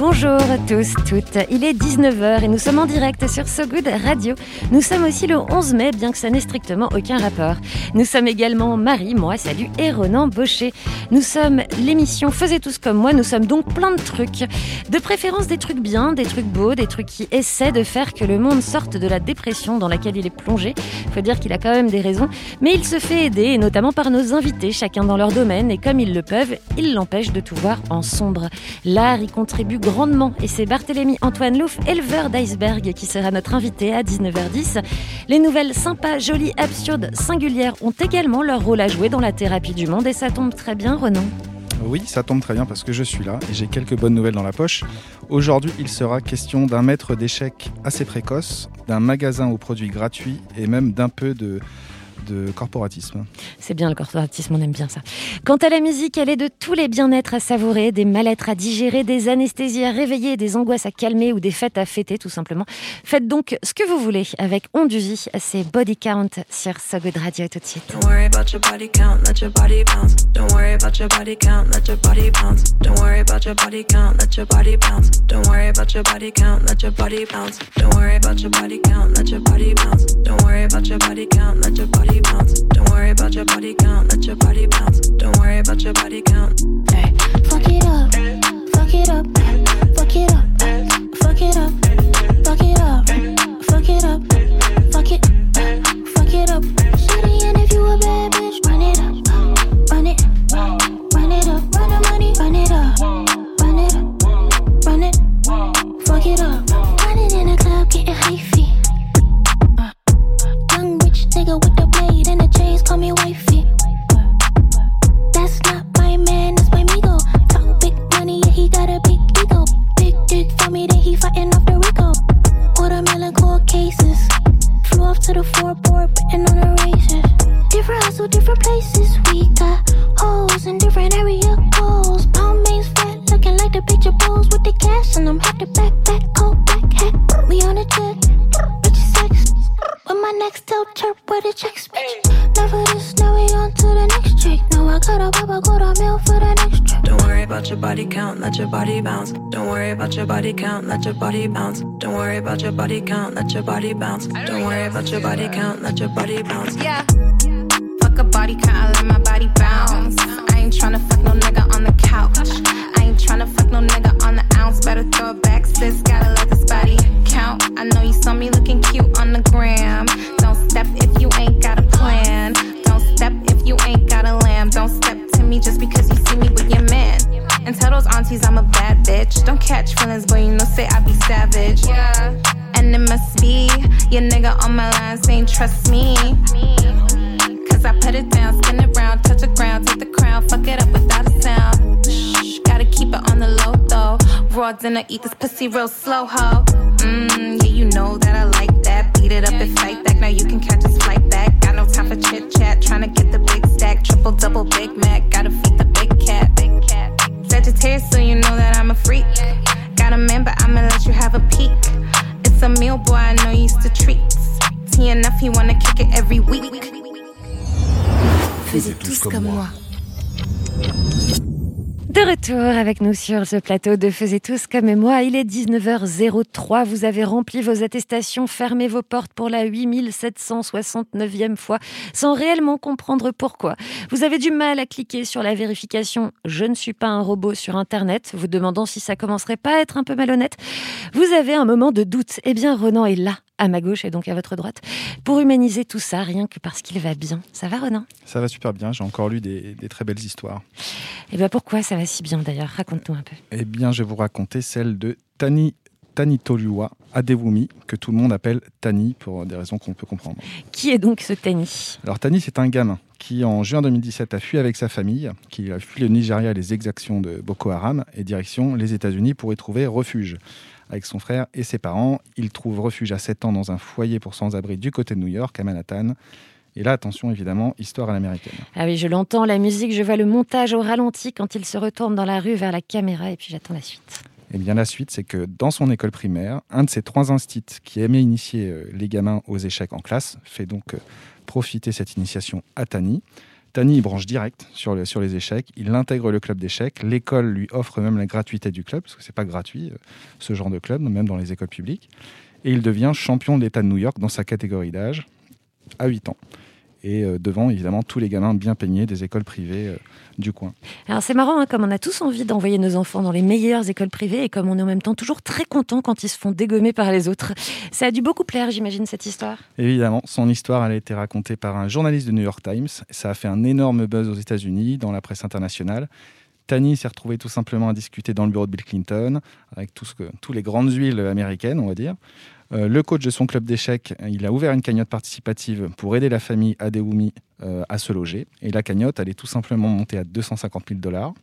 Bonjour à tous, toutes. Il est 19h et nous sommes en direct sur So Good Radio. Nous sommes aussi le 11 mai, bien que ça n'ait strictement aucun rapport. Nous sommes également Marie, moi, salut, et Ronan Baucher. Nous sommes l'émission Faisez tous comme moi. Nous sommes donc plein de trucs. De préférence des trucs bien, des trucs beaux, des trucs qui essaient de faire que le monde sorte de la dépression dans laquelle il est plongé. Faut dire qu'il a quand même des raisons. Mais il se fait aider, notamment par nos invités, chacun dans leur domaine. Et comme ils le peuvent, ils l'empêchent de tout voir en sombre. L'art y contribue et c'est Barthélémy Antoine Louf, éleveur d'iceberg, qui sera notre invité à 19h10. Les nouvelles sympas, jolies, absurdes, singulières ont également leur rôle à jouer dans la thérapie du monde et ça tombe très bien, Renan. Oui, ça tombe très bien parce que je suis là et j'ai quelques bonnes nouvelles dans la poche. Aujourd'hui, il sera question d'un maître d'échecs assez précoce, d'un magasin aux produits gratuits et même d'un peu de, de corporatisme. C'est bien le corporatisme, on aime bien ça. Quant à la musique, elle est de tous les bien-être à savourer, des mal-être à digérer, des anesthésies à réveiller, des angoisses à calmer ou des fêtes à fêter tout simplement. Faites donc ce que vous voulez avec Onduzi, c'est Body Count sur So Good Radio tout de suite. Don't worry about your body count, let your body bounce. Don't worry about your body count, let your body bounce. Don't worry about your body count, let your body bounce. Don't worry about your body count, let your body bounce. Don't worry about your body count, let your body bounce. Don't worry about your body count, let your body bounce. Don't worry about your body count, let your body bounce. Don't worry about your body count. Hey, fuck it up, fuck it up, fuck it up, fuck it up, fuck it up, fuck it up, fuck it, fuck it up. Shitty, and if you a bad bitch, run it up, run it, run it up, run the money, run it up, run it up, run it, fuck it up, run it in the club, getting hyphy. Nigga with the blade and the chains, call me wifey. That's not my man, that's my migo. Talk big money, yeah, he got a big ego. Big dick for me, then he fighting off the Rico. Watermelon cold cases. Flew off to the four board, putting on the races. Different hustle, different places. We got hoes in different area worry about your body count, let your body bounce. Don't worry about your body count, let your body bounce. Don't worry about your body count, let your body bounce. Yeah. Dinner, eat this pussy real slow, ho. Mmm, yeah, you know that I like that. Beat it up and fight back, now you can catch this flight back. Got no time for chit chat, tryna get the big stack. Triple, double, Big Mac, gotta feed the big cat. Big cat. Sagittarius, so you know that I'm a freak. Got a man, but I'ma let you have a peek. It's a meal, boy, I know you used to treats. T enough, he wanna kick it every week. Faisez tous comme moi. De retour avec nous sur ce plateau de Faisez tous comme moi. Il est 19h03. Vous avez rempli vos attestations, fermé vos portes pour la 8769e fois sans réellement comprendre pourquoi. Vous avez du mal à cliquer sur la vérification Je ne suis pas un robot sur Internet, vous demandant si ça commencerait pas à être un peu malhonnête. Vous avez un moment de doute. Eh bien, Renan est là, à ma gauche et donc à votre droite, pour humaniser tout ça, rien que parce qu'il va bien. Ça va, Renan Ça va super bien, j'ai encore lu des, des très belles histoires. Eh bien, pourquoi ça va si bien d'ailleurs? Raconte-nous un peu. Eh bien, je vais vous raconter celle de Tani Tanitolua, Adewumi, que tout le monde appelle Tani pour des raisons qu'on peut comprendre. Qui est donc ce Tani? Alors Tani, c'est un gamin qui, en juin 2017, a fui avec sa famille, qui a fui le Nigeria et les exactions de Boko Haram, et direction les États-Unis pour y trouver refuge. Avec son frère et ses parents, il trouve refuge à 7 ans dans un foyer pour sans-abri du côté de New York, à Manhattan. Et là, attention, évidemment, histoire à l'américaine. Ah oui, je l'entends, la musique, je vois le montage au ralenti quand il se retourne dans la rue vers la caméra, et puis j'attends la suite. Eh bien, la suite, c'est que dans son école primaire, un de ces trois instits qui aimait initier euh, les gamins aux échecs en classe fait donc euh, profiter cette initiation à Tani. Tani il branche direct sur, le- sur les échecs, il intègre le club d'échecs, l'école lui offre même la gratuité du club, parce que c'est pas gratuit euh, ce genre de club, même dans les écoles publiques, et il devient champion de l'État de New York dans sa catégorie d'âge à 8 ans. Et euh, devant évidemment tous les gamins bien peignés des écoles privées euh, du coin. Alors c'est marrant, hein, comme on a tous envie d'envoyer nos enfants dans les meilleures écoles privées, et comme on est en même temps toujours très content quand ils se font dégommer par les autres. Ça a dû beaucoup plaire, j'imagine, cette histoire. Évidemment, son histoire elle a été racontée par un journaliste du New York Times. Ça a fait un énorme buzz aux États-Unis, dans la presse internationale. Tani s'est retrouvé tout simplement à discuter dans le bureau de Bill Clinton, avec tout ce que, tous les grandes huiles américaines, on va dire. Euh, le coach de son club d'échecs, il a ouvert une cagnotte participative pour aider la famille Adewumi euh, à se loger. Et la cagnotte, elle est tout simplement montée à 250 000 dollars.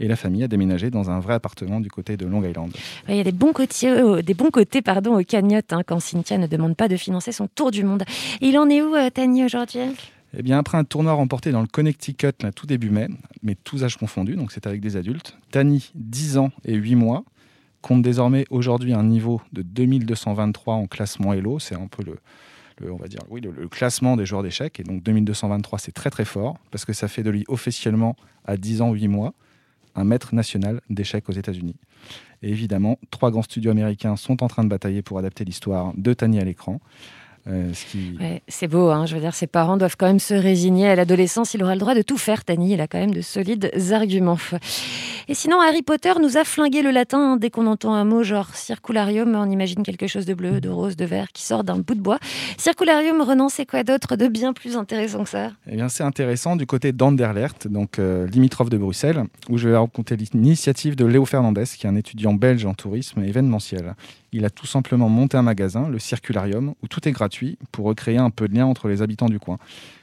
Et la famille a déménagé dans un vrai appartement du côté de Long Island. Il y a des bons côtés, euh, des bons côtés pardon, aux cagnottes hein, quand Cynthia ne demande pas de financer son tour du monde. Il en est où, euh, Tani, aujourd'hui? Eh bien, après un tournoi remporté dans le Connecticut là, tout début mai, mais tous âges confondus, donc c'est avec des adultes, Tani, 10 ans et 8 mois, compte désormais aujourd'hui un niveau de 2223 en classement Elo. C'est un peu le, va dire, oui, le, le classement des joueurs d'échecs. Et donc 2223, c'est très très fort parce que ça fait de lui officiellement, à 10 ans, 8 mois, un maître national d'échecs aux États-Unis. Et évidemment, trois grands studios américains sont en train de batailler pour adapter l'histoire de Tani à l'écran. Euh, ce qui... Ouais, c'est beau, hein, je veux dire, ses parents doivent quand même se résigner à l'adolescence. Il aura le droit de tout faire, Tani. Il a quand même de solides arguments. Et sinon, Harry Potter nous a flingué le latin. Dès qu'on entend un mot genre circularium, on imagine quelque chose de bleu, de rose, de vert qui sort d'un bout de bois. Circularium, Renan, c'est quoi d'autre de bien plus intéressant que ça? Eh bien, c'est intéressant du côté d'Anderlecht, donc euh, limitrophe de Bruxelles, où je vais raconter l'initiative de Léo Fernandez, qui est un étudiant belge en tourisme événementiel. Il a tout simplement monté un magasin, le Circularium, où tout est gratuit pour recréer un peu de lien entre les habitants du coin.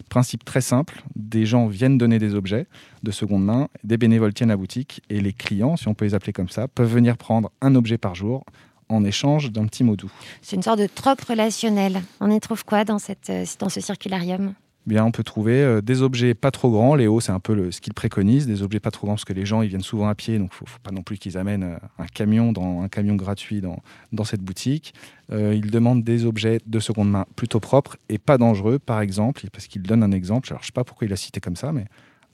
Principe très simple, des gens viennent donner des objets de seconde main, des bénévoles tiennent la boutique, et les clients, si on peut les appeler comme ça, peuvent venir prendre un objet par jour en échange d'un petit mot doux. C'est une sorte de troc relationnel. On y trouve quoi dans, euh, dans ce circularium? Bien, on peut trouver euh, des objets pas trop grands. Léo, c'est un peu le- ce qu'il préconise, des objets pas trop grands parce que les gens ils viennent souvent à pied, donc faut, faut pas non plus qu'ils amènent euh, un camion dans un camion gratuit dans, dans cette boutique. Euh, il demande des objets de seconde main plutôt propres et pas dangereux, par exemple, parce qu'il donne un exemple. Alors je sais pas pourquoi il a cité comme ça, mais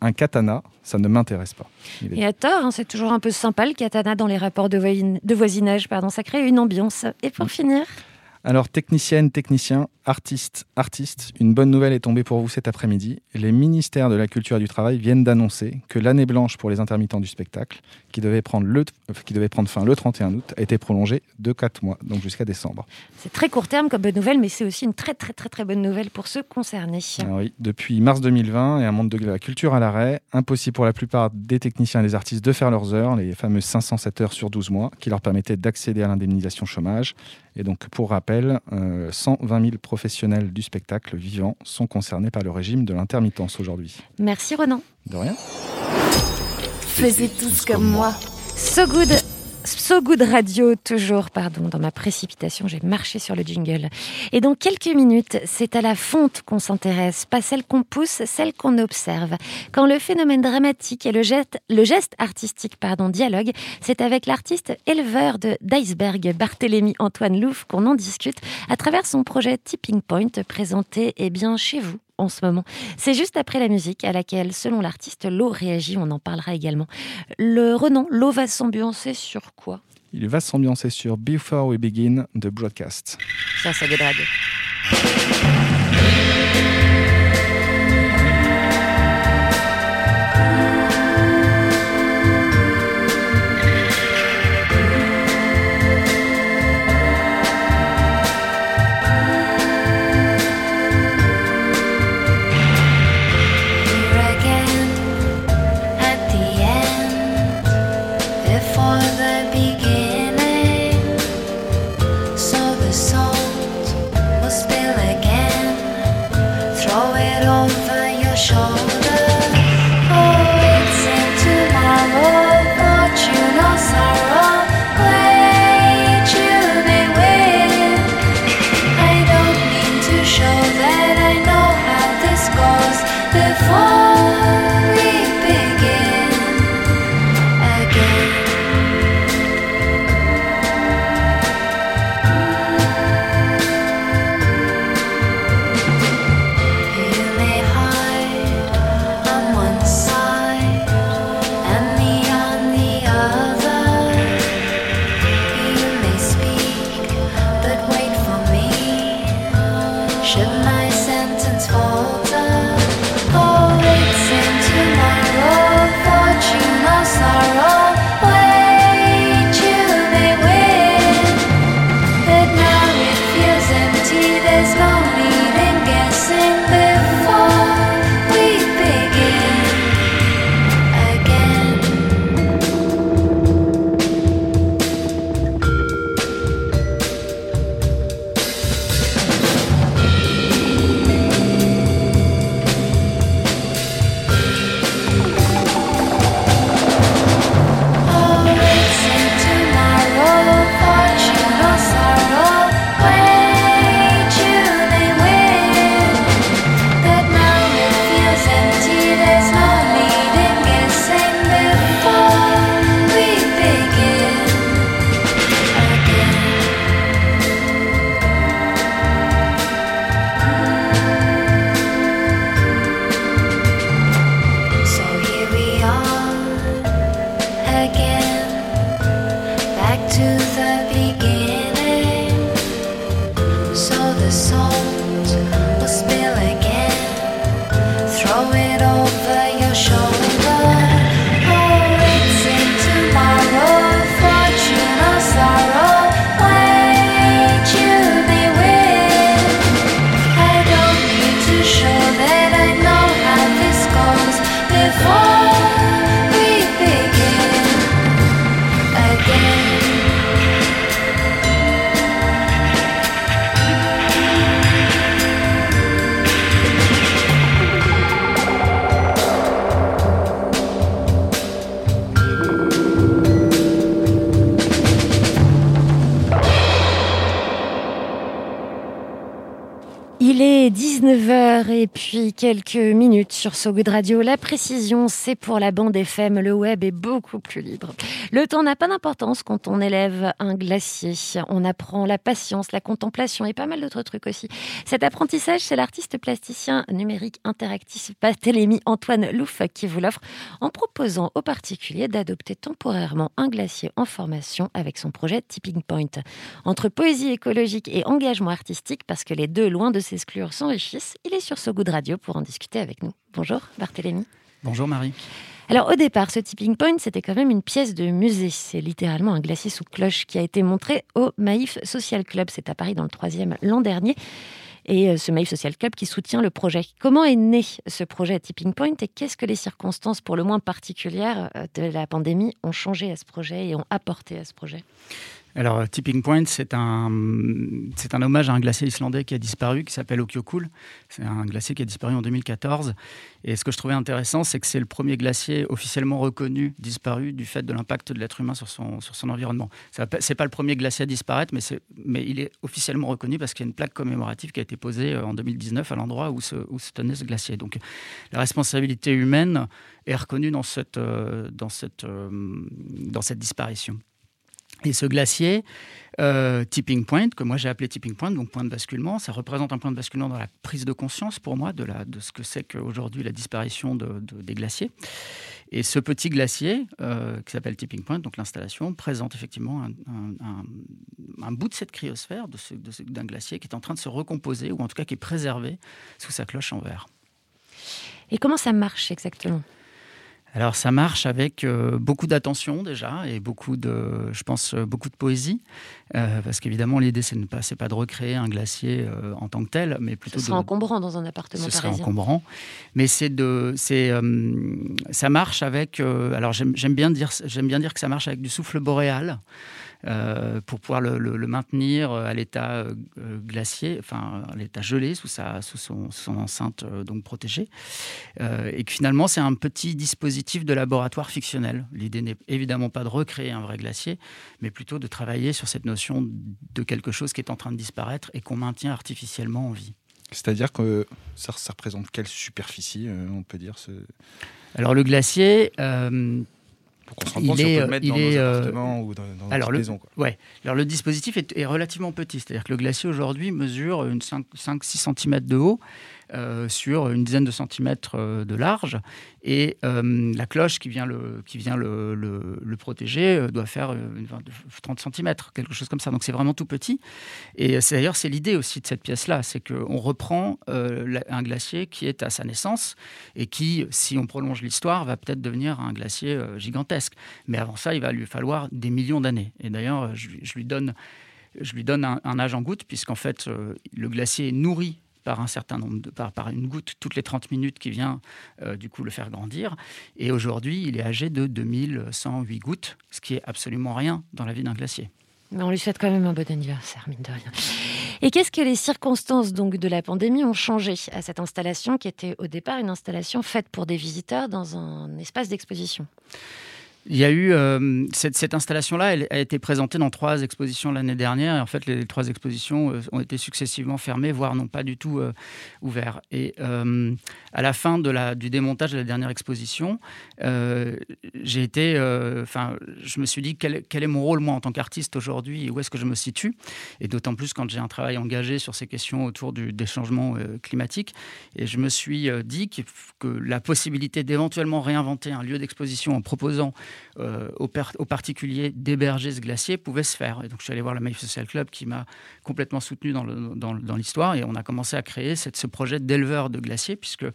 un katana, ça ne m'intéresse pas. Il est- Et à tort, hein, c'est toujours un peu sympa le katana dans les rapports de, voisine- de voisinage. Pardon, ça crée une ambiance. Et pour finir, Alors, technicienne, technicien, artiste, artiste, une bonne nouvelle est tombée pour vous cet après-midi. Les ministères de la Culture et du Travail viennent d'annoncer que l'année blanche pour les intermittents du spectacle, qui devait prendre, le, euh, qui devait prendre fin le 31 août, a été prolongée de 4 mois, donc jusqu'à décembre. c'est très court terme comme bonne nouvelle, mais c'est aussi une très très très très bonne nouvelle pour ceux concernés. Ah oui, depuis mars 2020 et un monde de la culture à l'arrêt, impossible pour la plupart des techniciens et des artistes de faire leurs heures, les fameuses 507 heures sur 12 mois, qui leur permettaient d'accéder à l'indemnisation chômage. Et donc, pour rappel, euh, 120 000 professionnels du spectacle vivant sont concernés par le régime de l'intermittence aujourd'hui. Merci Renan. De rien. Faisiez tous comme moi. So Good, So Good Radio, toujours, pardon, dans ma précipitation, j'ai marché sur le jingle. Et dans quelques minutes, c'est à la fonte qu'on s'intéresse, pas celle qu'on pousse, celle qu'on observe. Quand le phénomène dramatique et le geste, le geste artistique, pardon, dialogue, c'est avec l'artiste éleveur de d'iceberg, Barthélémy Antoine Louf, qu'on en discute à travers son projet Tipping Point, présenté, eh bien, chez vous en ce moment. C'est juste après la musique à laquelle, selon l'artiste, l'eau réagit. On en parlera également. Le Renan, l'eau va s'ambiancer sur quoi? Il va s'ambiancer sur Before We Begin de Broadcast. Ça, ça Good et puis quelques minutes sur So Good Radio. La précision, c'est pour la bande FM. Le web est beaucoup plus libre. Le temps n'a pas d'importance quand on élève un glacier. On apprend la patience, la contemplation et pas mal d'autres trucs aussi. Cet apprentissage, c'est l'artiste plasticien numérique interactif Barthélémy Antoine Louf qui vous l'offre en proposant aux particuliers d'adopter temporairement un glacier en formation avec son projet Tipping Point. Entre poésie écologique et engagement artistique, parce que les deux, loin de s'exclure, s'enrichissent. Il est sur Good Radio pour en discuter avec nous. Bonjour Barthélémy. Bonjour Marie. Alors au départ, ce tipping point, c'était quand même une pièce de musée. C'est littéralement un glacier sous cloche qui a été montré au Maïf Social Club. C'est à Paris dans le troisième l'an dernier. Et euh, ce Maïf Social Club qui soutient le projet. Comment est né ce projet Tipping Point et qu'est-ce que les circonstances pour le moins particulières euh, de la pandémie ont changé à ce projet et ont apporté à ce projet? Alors, euh, Tipping Point, c'est un, un hommage à un glacier islandais qui a disparu, qui s'appelle Okyokul. C'est un glacier qui a disparu en 2014. Et ce que je trouvais intéressant, c'est que c'est le premier glacier officiellement reconnu disparu du fait de l'impact de l'être humain sur son, sur son environnement. Ce n'est pas le premier glacier à disparaître, mais, mais il est officiellement reconnu parce qu'il y a une plaque commémorative qui a été posée euh, en 2019 à l'endroit où se, où se tenait ce glacier. Donc, la responsabilité humaine est reconnue dans cette, euh, dans cette, dans cette disparition. Et ce glacier, euh, tipping point, que moi j'ai appelé tipping point, donc point de basculement, ça représente un point de basculement dans la prise de conscience pour moi de, ce que c'est qu'aujourd'hui la disparition de, des glaciers. Et ce petit glacier, euh, qui s'appelle Tipping Point, donc l'installation, présente effectivement un, bout de cette cryosphère, d'un glacier qui est en train de se recomposer, ou en tout cas qui est préservé sous sa cloche en verre. Et comment ça marche exactement? Alors ça marche avec euh, beaucoup d'attention déjà et beaucoup de, je pense, euh, beaucoup de poésie, euh, parce qu'évidemment l'idée c'est pas, pas de recréer un glacier en tant que tel, mais plutôt. Ce serait encombrant dans un appartement. Ce serait encombrant, mais c'est de, c'est, ça marche avec. alors j'aime bien dire, j'aime bien dire que ça marche avec du souffle boréal. Euh, pour pouvoir le, maintenir euh, à l'état euh, glacier, enfin à l'état gelé sous, sa, sous, son, son enceinte donc protégée. et que finalement, c'est un petit dispositif de laboratoire fictionnel. L'idée n'est évidemment pas de recréer un vrai glacier, mais plutôt de travailler sur cette notion de quelque chose qui est en train de disparaître et qu'on maintient artificiellement en vie. C'est-à-dire que ça, représente quelle superficie, on peut dire ce... Alors le glacier, pour qu'on se rende compte si on peut le mettre dans nos euh, appartements ou dans, dans alors le, maison. Ouais. Alors le dispositif est, est relativement petit, c'est-à-dire que le glacier aujourd'hui mesure 5-6 cm de haut euh, sur une dizaine de centimètres euh, de large. Et euh, la cloche qui vient le, qui vient le, le, protéger doit faire 30 cm, quelque chose comme ça. Donc c'est vraiment tout petit. Et c'est d'ailleurs c'est l'idée aussi de cette pièce-là, c'est qu'on reprend un glacier qui est à sa naissance et qui, si on prolonge l'histoire, va peut-être devenir un glacier gigantesque. Mais avant ça, il va lui falloir des millions d'années. Et d'ailleurs, je, lui donne je lui donne un, âge en goutte, puisqu'en fait, le glacier est nourri par un certain nombre de, par, par une goutte toutes les 30 minutes qui vient euh, du coup le faire grandir. Et aujourd'hui, il est âgé de 2108 gouttes, ce qui est absolument rien dans la vie d'un glacier. Mais on lui souhaite quand même un bon anniversaire, mine de rien. Et qu'est-ce que les circonstances donc de la pandémie ont changé à cette installation qui était au départ une installation faite pour des visiteurs dans un espace d'exposition? Il y a eu euh, cette, installation-là, elle a été présentée dans trois expositions l'année dernière. En fait, les, trois expositions euh, ont été successivement fermées, voire non pas du tout euh, ouvertes. Et à la fin du démontage de la dernière exposition, j'ai été, enfin, je me suis dit quel, est mon rôle moi en tant qu'artiste aujourd'hui et où est-ce que je me situe? Et d'autant plus quand j'ai un travail engagé sur ces questions autour des changements climatiques. Et je me suis dit que la possibilité d'éventuellement réinventer un lieu d'exposition en proposant euh, aux, particuliers d'héberger ce glacier pouvait se faire. Et donc je suis allé voir le Maïf Social Club qui m'a complètement soutenu dans, l'histoire et on a commencé à créer ce projet d'éleveur de glacier puisque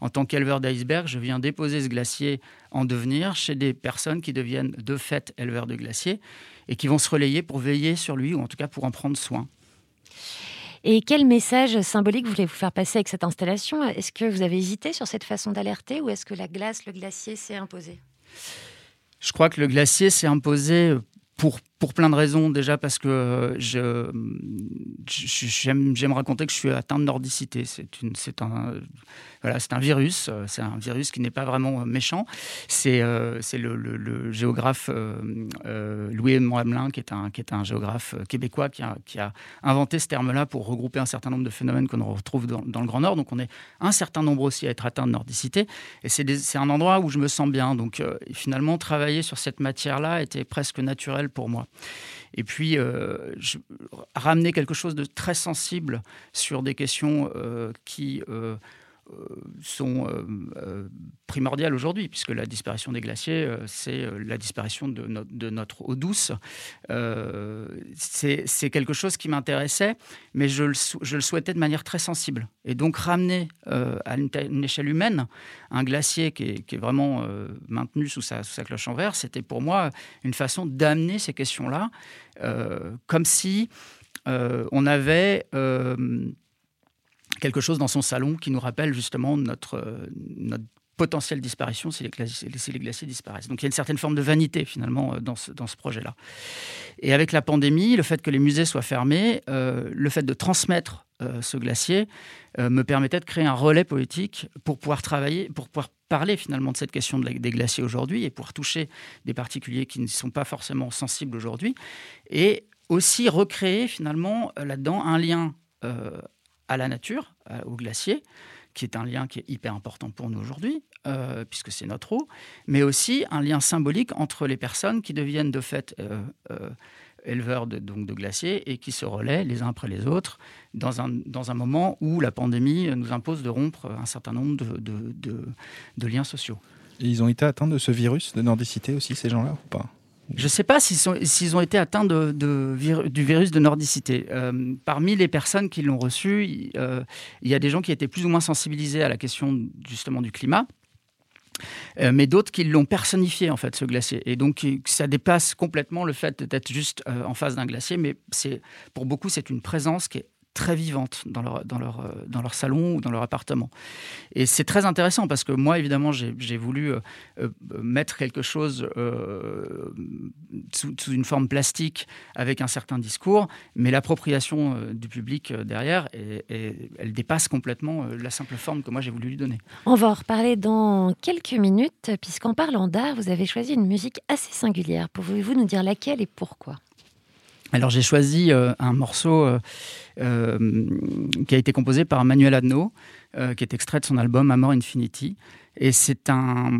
en tant qu'éleveur d'iceberg, je viens déposer ce glacier en devenir chez des personnes qui deviennent de fait éleveurs de glacier et qui vont se relayer pour veiller sur lui ou en tout cas pour en prendre soin. Et quel message symbolique voulez-vous faire passer avec cette installation? Est-ce que vous avez hésité sur cette façon d'alerter ou est-ce que la glace, le glacier s'est imposé? Je crois que le glacier s'est imposé pour pour plein de raisons. Déjà parce que je, j'aime, raconter que je suis atteint de nordicité. C'est, un, virus. C'est un virus qui n'est pas vraiment méchant. C'est, euh, le, géographe euh, euh, Louis Hamelin, qui est, un, qui est un géographe québécois, qui a, inventé ce terme-là pour regrouper un certain nombre de phénomènes qu'on retrouve dans, le Grand Nord. Donc on est un certain nombre aussi à être atteint de nordicité. Et c'est un endroit où je me sens bien. Donc finalement, travailler sur cette matière-là était presque naturel pour moi. Et puis, euh, ramener quelque chose de très sensible sur des questions euh, qui euh, sont euh, euh, primordiales aujourd'hui, puisque la disparition des glaciers, c'est la disparition de, de, notre eau douce. c'est quelque chose qui m'intéressait, mais je le, je le, souhaitais de manière très sensible. Et donc ramener à une, échelle humaine un glacier qui est, qui est vraiment maintenu sous sa, sous sa, cloche en verre, c'était pour moi une façon d'amener ces questions-là, comme si on avait quelque chose dans son salon qui nous rappelle justement notre, euh, notre potentielle disparition si les, glaciers, les, glaciers disparaissent. Donc il y a une certaine forme de vanité finalement euh, dans ce, dans ce projet-là. Et avec la pandémie, le fait que les musées soient fermés, euh, le fait de transmettre ce glacier me permettait de créer un relais politique pour pouvoir travailler, pour pouvoir parler finalement de cette question des glaciers aujourd'hui et pour toucher des particuliers qui ne sont pas forcément sensibles aujourd'hui et aussi recréer finalement là-dedans un lien à la nature, euh, au glacier, qui est un lien qui est hyper important pour nous aujourd'hui, euh, puisque c'est notre eau, mais aussi un lien symbolique entre les personnes qui deviennent de fait euh, éleveurs de, donc de glaciers et qui se relaient les uns après les autres dans un, dans un moment où la pandémie nous impose de rompre un certain nombre de, de, de liens sociaux. Et ils ont été atteints de ce virus de nordicité aussi, ces gens-là, ou pas? Je ne sais pas s'ils ont été atteints du virus de nordicité. Euh, parmi les personnes qui l'ont reçu, euh, il y a des gens qui étaient plus ou moins sensibilisés à la question justement du climat. Euh, mais d'autres qui l'ont personnifié en fait ce glacier et donc ça dépasse complètement le fait d'être juste en face d'un glacier mais c'est pour beaucoup c'est une présence qui est très vivantes dans leur, dans, leur, euh, dans leur salon ou dans leur appartement. Et c'est très intéressant parce que moi, évidemment, j'ai voulu euh, euh, mettre quelque chose sous, une forme plastique avec un certain discours, mais l'appropriation du public derrière, elle dépasse complètement la simple forme que moi j'ai voulu lui donner. On va en reparler dans quelques minutes, puisqu'en parlant d'art, vous avez choisi une musique assez singulière. Pouvez-vous nous dire laquelle et pourquoi? Alors j'ai choisi euh, un morceau euh, euh, qui a été composé par Manuel Adno, qui est extrait de son album Amor Infinity. Et c'est un,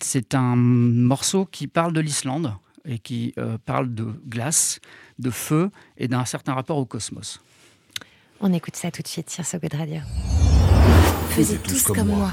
c'est un morceau qui parle de l'Islande et qui parle de glace, de feu et d'un certain rapport au cosmos. On écoute ça tout de suite sur Sogod Radio. Faisez tous, comme, moi.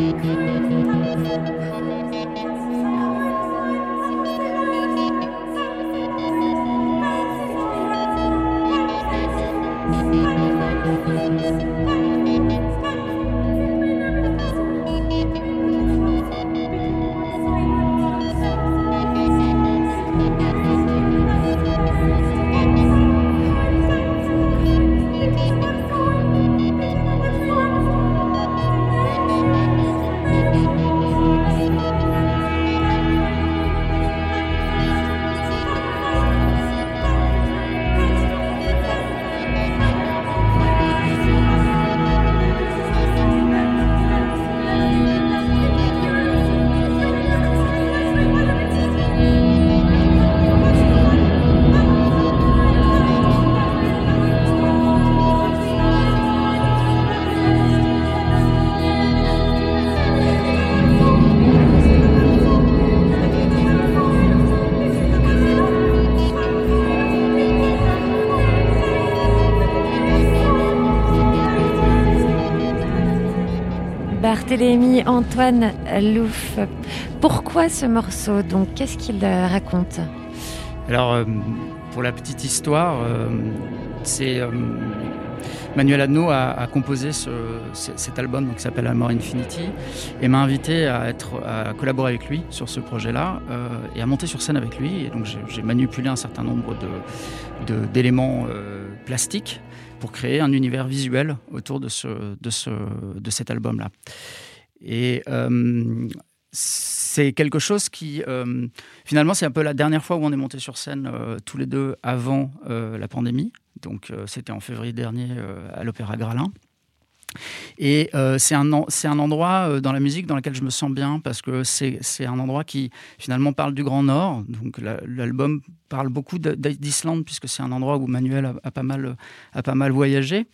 Thank. Antoine Louf. Pourquoi ce morceau Donc, qu'est-ce qu'il euh, raconte? Alors, euh, pour la petite histoire, euh, Manuel Adno a, composé cet album qui s'appelle Amor Infinity et m'a invité à, collaborer avec lui sur ce projet-là et à monter sur scène avec lui. Et donc, j'ai manipulé un certain nombre d'éléments plastiques pour créer un univers visuel autour de cet album-là. Et euh, c'est quelque chose qui, euh, finalement, c'est un peu la dernière fois où on est monté sur scène euh, tous les deux avant la pandémie. Donc, c'était en février dernier à l'Opéra Gralin. Et euh, c'est un, un, endroit euh, dans la musique dans lequel je me sens bien parce que c'est un endroit qui finalement parle du Grand Nord. Donc l'album parle beaucoup d'Islande puisque c'est un endroit où Manuel a, pas mal, a pas mal voyagé.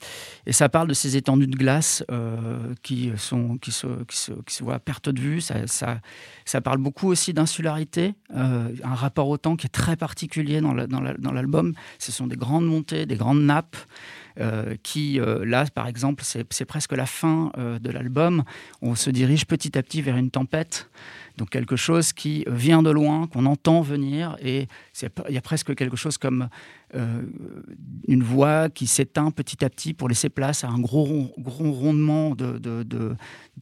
Et ça parle de ces étendues de glace euh, qui, sont, qui, se, qui, se, qui voient à perte de vue. Ça, ça, ça parle beaucoup aussi d'insularité, un rapport au temps qui est très particulier dans l'album. Ce sont des grandes montées, des grandes nappes. Euh, qui, euh, là, par exemple, c'est presque la fin euh, de l'album. On se dirige petit à petit vers une tempête. Donc quelque chose qui vient de loin, qu'on entend venir, et il y a presque quelque chose comme une voix qui s'éteint petit à petit pour laisser place à un gros, gros rondement de,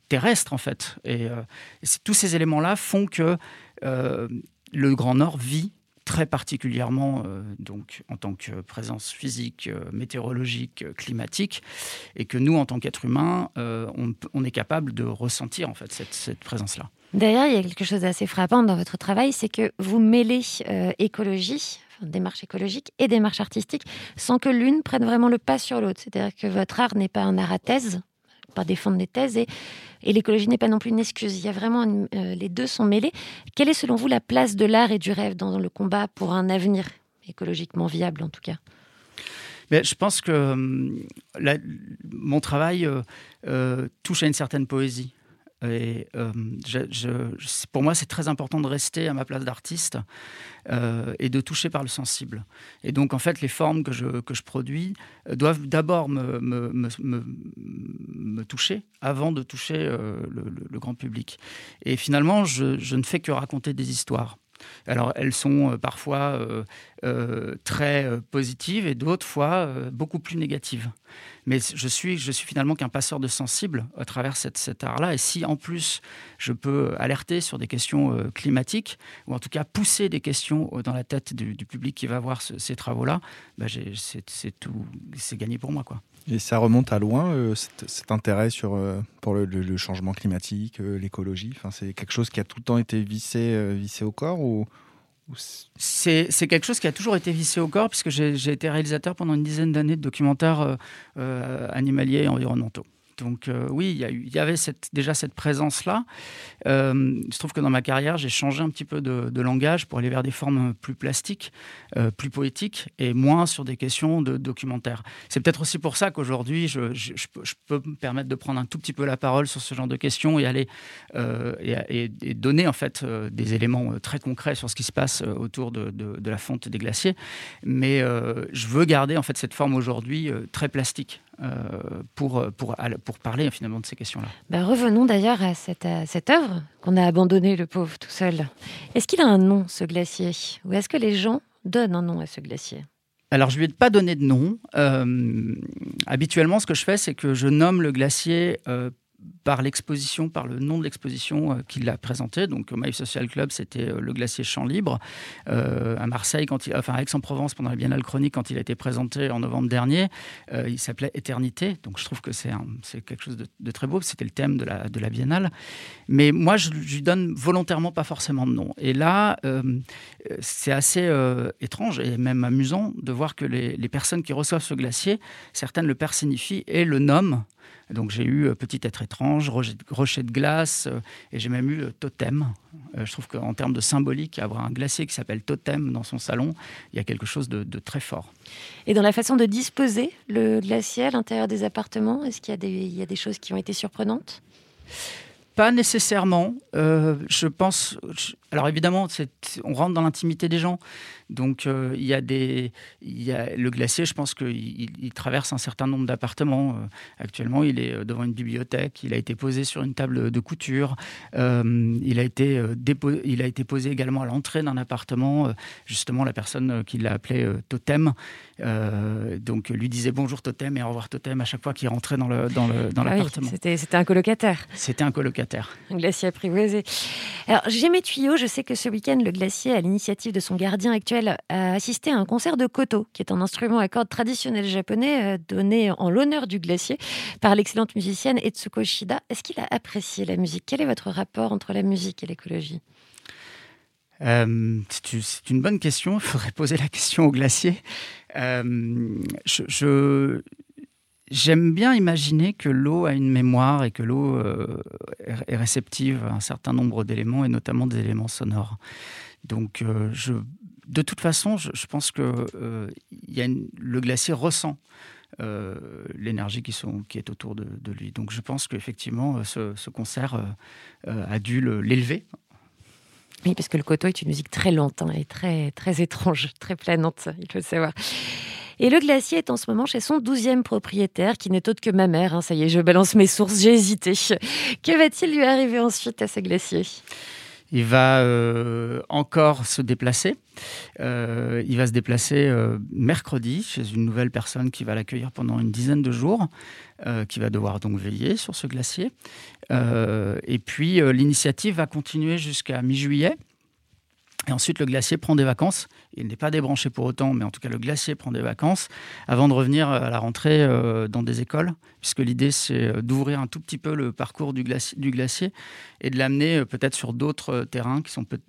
terrestre en fait. Et, et tous ces éléments-là font que le Grand Nord vit très particulièrement euh, donc en tant que présence physique, euh, météorologique, euh, climatique, et que nous, en tant qu'êtres humains, on, est capable de ressentir en fait cette, présence-là. D'ailleurs, il y a quelque chose d'assez frappant dans votre travail, c'est que vous mêlez écologie, démarche écologique et démarche artistique, sans que l'une prenne vraiment le pas sur l'autre. C'est-à-dire que votre art n'est pas un art à thèse, pas défendre des thèses, et l'écologie n'est pas non plus une excuse. Il y a vraiment euh, les deux sont mêlés. Quelle est selon vous la place de l'art et du rêve dans le combat pour un avenir écologiquement viable en tout cas? Je pense que hum, mon travail euh, euh, touche à une certaine poésie. Et euh, pour moi, c'est très important de rester à ma place d'artiste euh, et de toucher par le sensible. Et donc, en fait, les formes que je, que je produis euh, doivent d'abord me, me, toucher avant de toucher le, grand public. Et finalement, je, ne fais que raconter des histoires. Alors elles sont parfois très positives et d'autres fois beaucoup plus négatives. Mais je suis, je suis finalement qu'un passeur de sensibles à travers cette, cet art-là. Et si en plus je peux alerter sur des questions euh, climatiques, ou en tout cas pousser des questions euh, dans la tête du, public qui va voir ce- ces travaux-là, bah, c'est tout, c'est gagné pour moi. Quoi. Et ça remonte à loin, euh, cet, intérêt sur, pour le, le- changement climatique, l'écologie? C'est quelque chose qui a tout le temps été vissé, vissé au corps ou c'est- quelque chose qui a toujours été vissé au corps, puisque j'ai j'ai été réalisateur pendant une dizaine d'années de documentaires euh, euh, animaliers et environnementaux. Donc euh, oui, il y, il avait déjà cette présence-là. Euh, je trouve que dans ma carrière, j'ai changé un petit peu de, langage pour aller vers des formes plus plastiques, euh, plus poétiques, et moins sur des questions de documentaire. C'est peut-être aussi pour ça qu'aujourd'hui, je, je- peux- me permettre de prendre un tout petit peu la parole sur ce genre de questions et aller euh, et, donner en fait des éléments très concrets sur ce qui se passe autour de, de- la fonte des glaciers. Mais je veux garder en fait cette forme aujourd'hui très plastique pour, pour, pour parler finalement de ces questions-là. Bah, revenons d'ailleurs à cette, à cette œuvre qu'on a abandonnée, le pauvre, tout seul. Est-ce qu'il a un nom, ce glacier? Ou est-ce que les gens donnent un nom à ce glacier? Alors, je ne lui ai pas donné de nom. Euh, habituellement, ce que je fais, c'est que je nomme le glacier euh, par l'exposition, par le nom de l'exposition euh, qu'il a présenté. Donc, au Maïf Social Club, c'était euh, le glacier Champ Libre. Euh, à Marseille, quand il, enfin à Aix-en-Provence, pendant la Biennale Chronique, quand il a été présenté en novembre dernier, il s'appelait Éternité. Donc, je trouve que c'est quelque chose de, très beau. C'était le thème de la, Biennale. Mais moi, je lui donne volontairement pas forcément de nom. Et là, c'est assez étrange et même amusant de voir que les personnes qui reçoivent ce glacier, certaines le personnifient et le nomment. Donc j'ai eu euh, Petit être étrange, Rocher de, glace, euh, et j'ai même eu euh, Totem. Je trouve qu'en termes de symbolique, avoir un glacier qui s'appelle Totem dans son salon, il y a quelque chose de, de très fort. Et dans la façon de disposer le glacier à l'intérieur des appartements, est-ce qu'il y, a des- il y a des choses qui ont été surprenantes? Pas nécessairement. Euh, je pense. Alors évidemment, on rentre dans l'intimité des gens. Donc euh, il y a des. Il y a, le glacier, je pense qu'il il- il traverse un certain nombre d'appartements. Euh, actuellement, il est euh, devant une bibliothèque. Il a été posé sur une table de couture. Euh, il, a été, euh, dépo- il a été posé également à l'entrée d'un appartement. Justement, la personne qui l'a appelé Totem. donc lui disait bonjour Totem et au revoir Totem à chaque fois qu'il rentrait dans le dans le dans Ah l'appartement. c'était, c'était un colocataire, C'était un colocataire. un glacier apprivoisé. Alors, j'ai mes tuyaux. Je sais que ce week-end, le glacier, à l'initiative de son gardien actuel, a assisté à un concert de koto, qui est un instrument à cordes traditionnel japonais euh, donné en l'honneur du glacier par l'excellente musicienne Etsuko Shida. Est-ce qu'il a apprécié la musique? Quel est votre rapport entre la musique et l'écologie? Euh, c'est c'est une bonne question. Il faudrait poser la question au glacier. Euh, je- j'aime bien imaginer que l'eau a une mémoire et que l'eau euh, est réceptive à un certain nombre d'éléments et notamment des éléments sonores. Donc, euh, de toute façon, je, pense que euh, le glacier ressent. l'énergie qui, est autour de, lui. Donc je pense qu'effectivement, ce, ce concert a dû le- l'élever Oui, parce que le koto est une musique très lente hein, et très, très étrange, très planante, il faut le savoir. Et le glacier est en ce moment chez son douzième propriétaire, qui n'est autre que ma mère. hein. ça y est, je balance mes sources, j'ai hésité. Que va-t-il lui arriver ensuite à ce glacier? Il va euh, encore se déplacer. Euh, il va se déplacer euh, mercredi chez une nouvelle personne qui va l'accueillir pendant une dizaine de jours, qui va devoir donc veiller sur ce glacier. Et puis l'initiative va continuer jusqu'à mi-juillet. Et ensuite, le glacier prend des vacances. Il n'est pas débranché pour autant, mais en tout cas, le glacier prend des vacances avant de revenir à la rentrée euh, dans des écoles, puisque l'idée, c'est euh, d'ouvrir un tout petit peu le parcours du glacier, glacier et de l'amener euh, peut-être sur d'autres euh, terrains qui sont peut-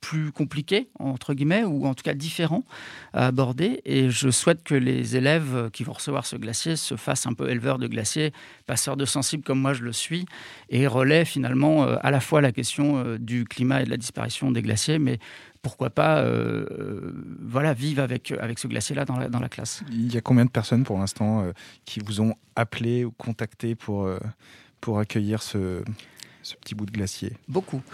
plus compliqués, entre guillemets, ou en tout cas différents à aborder. Et je souhaite que les élèves euh, qui vont recevoir ce glacier se fassent un peu éleveurs de glaciers, passeurs de sensibles comme moi je le suis, et relaient finalement euh, à la fois la question euh, du climat et de la disparition des glaciers, mais pourquoi pas euh, euh, voilà, vivre avec, avec ce glacier-là dans la, dans la classe. Il y a combien de personnes pour l'instant euh, qui vous ont appelé ou contacté pour, pour accueillir ce, ce petit bout de glacier Beaucoup.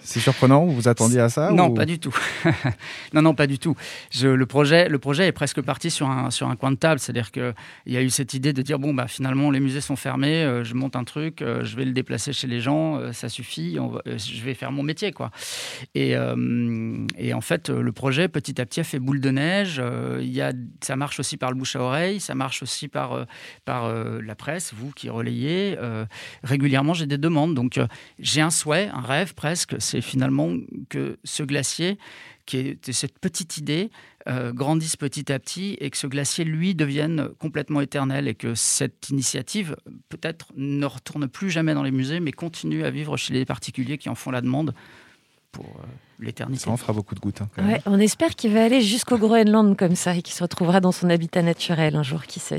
C'est surprenant, vous vous attendiez à ça Non, ou- pas du tout. non, non, pas du tout. Je- le, projet, le projet est presque parti sur un, sur un coin de table. C'est-à-dire qu'il y a eu cette idée de dire bon, bah, finalement, les musées sont fermés, euh, je monte un truc, euh, je vais le déplacer chez les gens, euh, ça suffit, on va- je vais faire mon métier. quoi. Et, et en fait, le projet, petit à petit, a fait boule de neige. Il y a, ça marche aussi par le bouche à oreille, ça marche aussi par, par la presse, vous qui relayez. Régulièrement, j'ai des demandes. Donc, euh, j'ai un souhait, un rêve presque, c'est finalement que ce glacier, qui est cette petite idée, euh, grandisse petit à petit et que ce glacier, lui, devienne complètement éternel et que cette initiative, peut-être, ne retourne plus jamais dans les musées, mais continue à vivre chez les particuliers qui en font la demande pour euh, l'éternité. Ça en fera beaucoup de gouttes. hein. Ouais, on espère qu'il va aller jusqu'au Groenland comme ça et qu'il se retrouvera dans son habitat naturel un jour, qui sait.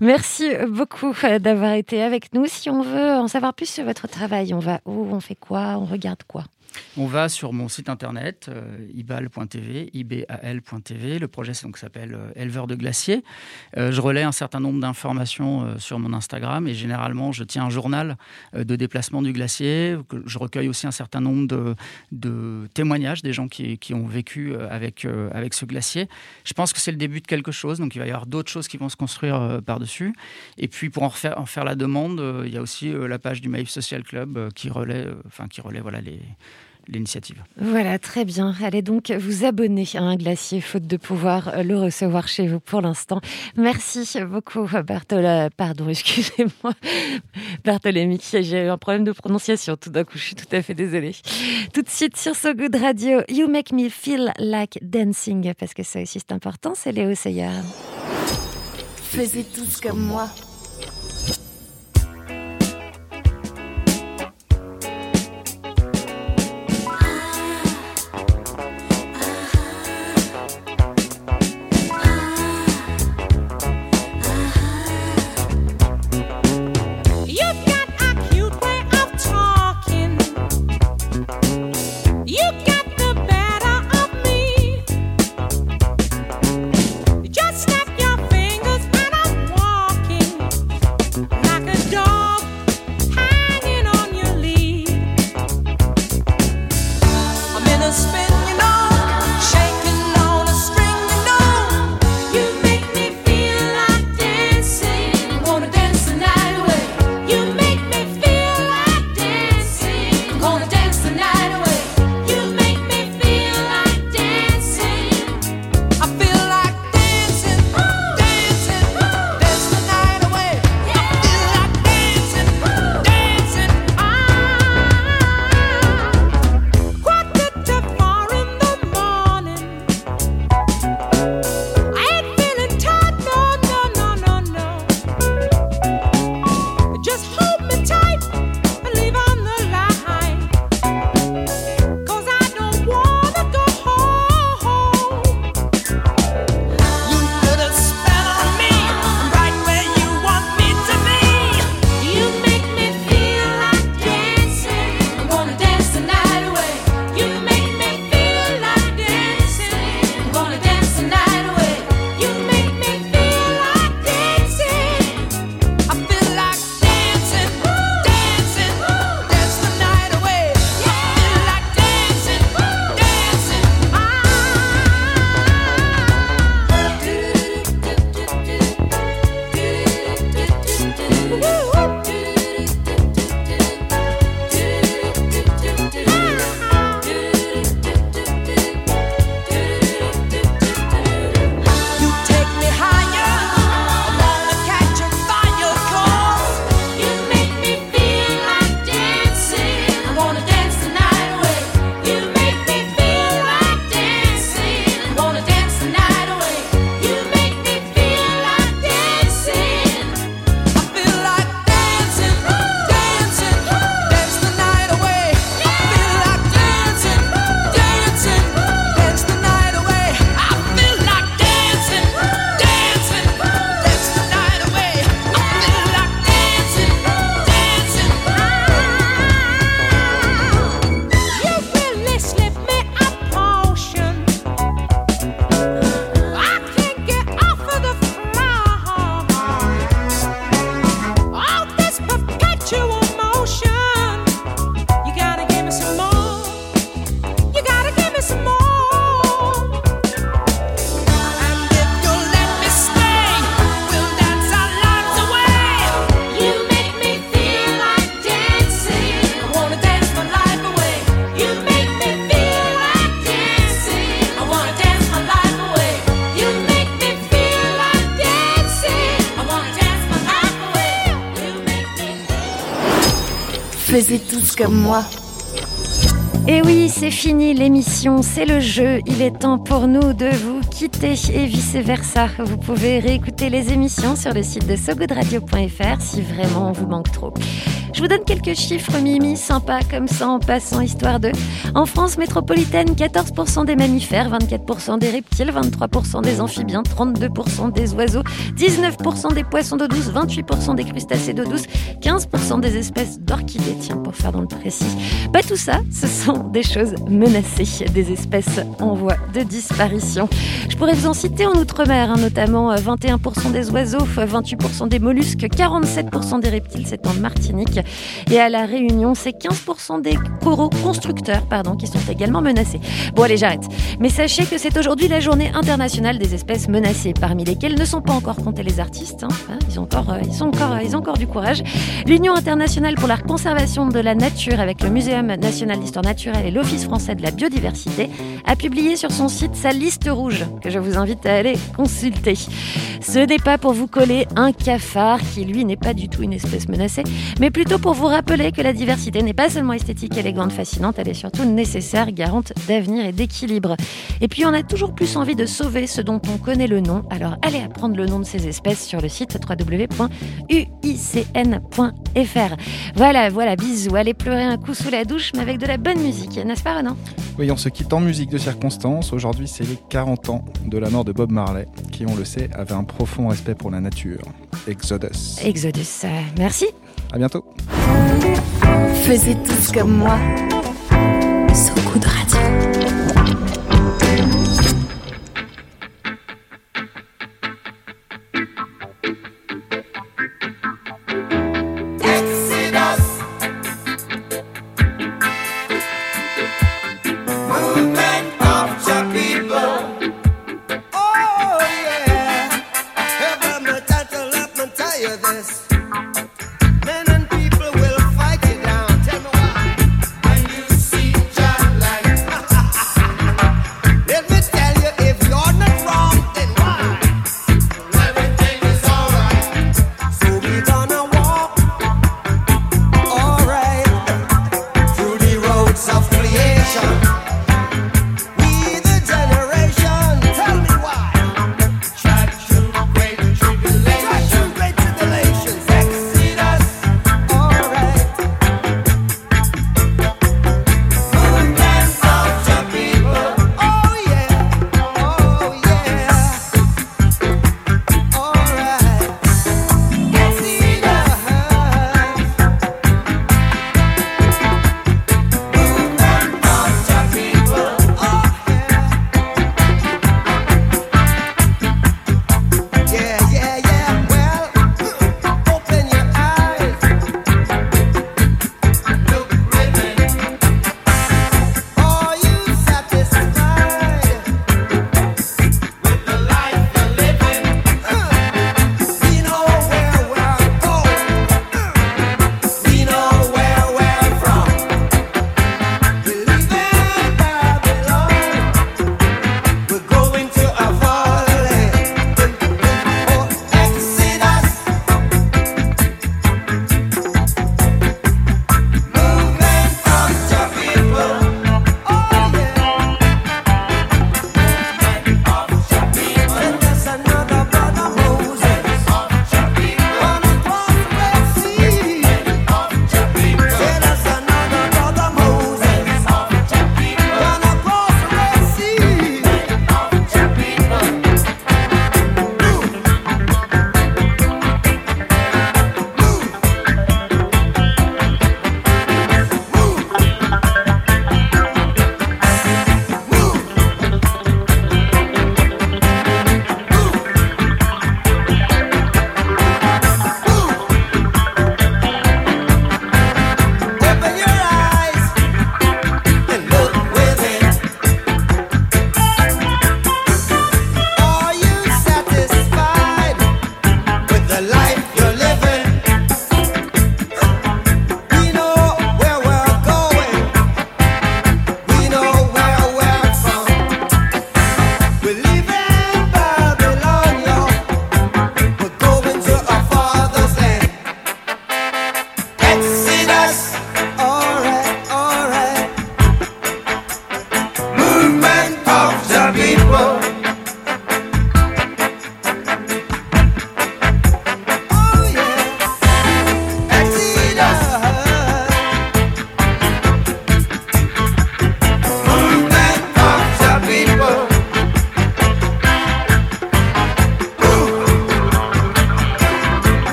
Merci beaucoup euh, d'avoir été avec nous. Si on veut en savoir plus sur votre travail, on va où On fait quoi On regarde quoi? On va sur mon site internet, euh, ibal.tv, ibal.tv. Le projet donc s'appelle euh, Éleveur de glaciers. Euh, je relais un certain nombre d'informations sur mon Instagram et généralement je tiens un journal de déplacement du glacier. Je recueille aussi un certain nombre de, témoignages des gens qui, ont vécu avec, avec ce glacier. Je pense que c'est le début de quelque chose, donc il va y avoir d'autres choses qui vont se construire par-dessus. Et puis pour en faire, la demande, il y a aussi la page du Maïf Social Club qui relaie, enfin qui relaie voilà les l'initiative. Voilà, très bien. Allez donc vous abonner à un glacier, faute de pouvoir euh, le recevoir chez vous pour l'instant. Merci beaucoup, Barthola. Pardon, excusez-moi, Barthélémy. J'ai eu un problème de prononciation tout d'un coup. Je suis tout à fait désolée. Tout de suite sur So Good Radio, You Make Me Feel Like Dancing, parce que ça aussi c'est important. C'est Léo Seyard. Faisez tous comme moi. Comme moi. Et oui, c'est fini l'émission, c'est le jeu. Il est temps pour nous de vous quitter et vice-versa. Vous pouvez réécouter les émissions sur le site de sogoodradio.fr si vraiment on vous manque trop. Je vous donne quelques chiffres mimi sympas comme ça en passant histoire de. En France métropolitaine, 14% des mammifères, 24% des reptiles, 23% des amphibiens, 32% des oiseaux, 19% des poissons d'eau douce, 28% des crustacés d'eau douce, 15% des espèces d'orchidées, tiens pour faire dans le précis. Pas tout ça, ce sont des choses menacées, des espèces en voie de disparition. Je pourrais vous en citer en Outre-mer, hein, notamment 21% des oiseaux, 28% des mollusques, 47% des reptiles, c'est en Martinique. Et à La Réunion, c'est 15% des coraux constructeurs pardon, qui sont également menacés. Bon, allez, j'arrête. Mais sachez que c'est aujourd'hui la journée internationale des espèces menacées, parmi lesquelles ne sont pas encore comptés les artistes. hein. Hein, ils, ont encore, euh, ils, encore, ils ont encore du courage. L'Union internationale pour la conservation de la nature, avec le Muséum national d'histoire naturelle et l'Office français de la biodiversité, a publié sur son site sa liste rouge, que je vous invite à aller consulter. Ce n'est pas pour vous coller un cafard, qui lui n'est pas du tout une espèce menacée, mais plutôt pour vous rappeler que la diversité n'est pas seulement esthétique, élégante, fascinante, elle est surtout nécessaire, garante d'avenir et d'équilibre. Et puis on a toujours plus envie de sauver ce dont on connaît le nom, alors allez apprendre le nom de ces espèces sur le site www.uicn.fr. Voilà, voilà, bisous, allez pleurer un coup sous la douche, mais avec de la bonne musique, n'est-ce pas Renan? Oui, on se quitte en musique de circonstance. Aujourd'hui, c'est les 40 ans de la mort de Bob Marley, qui, on le sait, avait un profond respect pour la nature. Exodus. Exodus, euh, merci. À bientôt. Faisez tous comme moi. So Good Radio.